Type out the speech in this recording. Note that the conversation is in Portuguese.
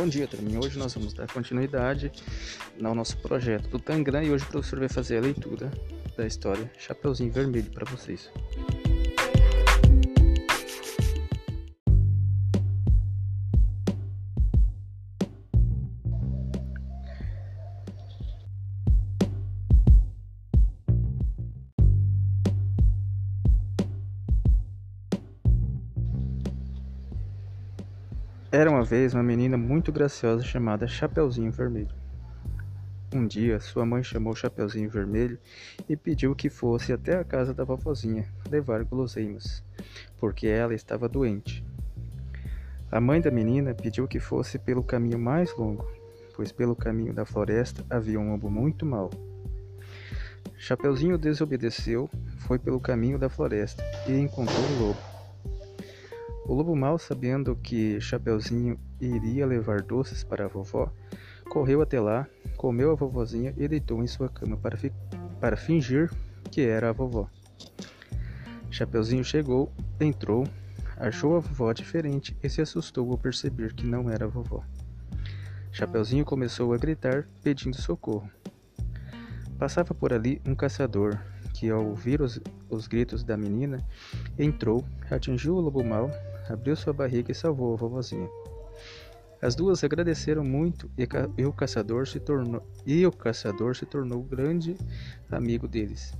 Bom dia, turminha. Hoje nós vamos dar continuidade no nosso projeto do Tangram e hoje o professor vai fazer a leitura da história Chapeuzinho Vermelho para vocês. Era uma vez uma menina muito graciosa chamada Chapeuzinho Vermelho. Um dia, sua mãe chamou Chapeuzinho Vermelho e pediu que fosse até a casa da vovozinha levar guloseimas, porque ela estava doente. A mãe da menina pediu que fosse pelo caminho mais longo, pois pelo caminho da floresta havia um lobo muito mau. Chapeuzinho desobedeceu, foi pelo caminho da floresta e encontrou o lobo. O lobo mal, sabendo que Chapeuzinho iria levar doces para a vovó, correu até lá, comeu a vovozinha e deitou em sua cama para, fi para fingir que era a vovó. Chapeuzinho chegou, entrou, achou a vovó diferente e se assustou ao perceber que não era a vovó. Chapeuzinho começou a gritar, pedindo socorro. Passava por ali um caçador, que ao ouvir os, os gritos da menina, entrou, atingiu o lobo mau abriu sua barriga e salvou a vovozinha. As duas agradeceram muito e, ca e o caçador se tornou e o caçador se tornou grande amigo deles.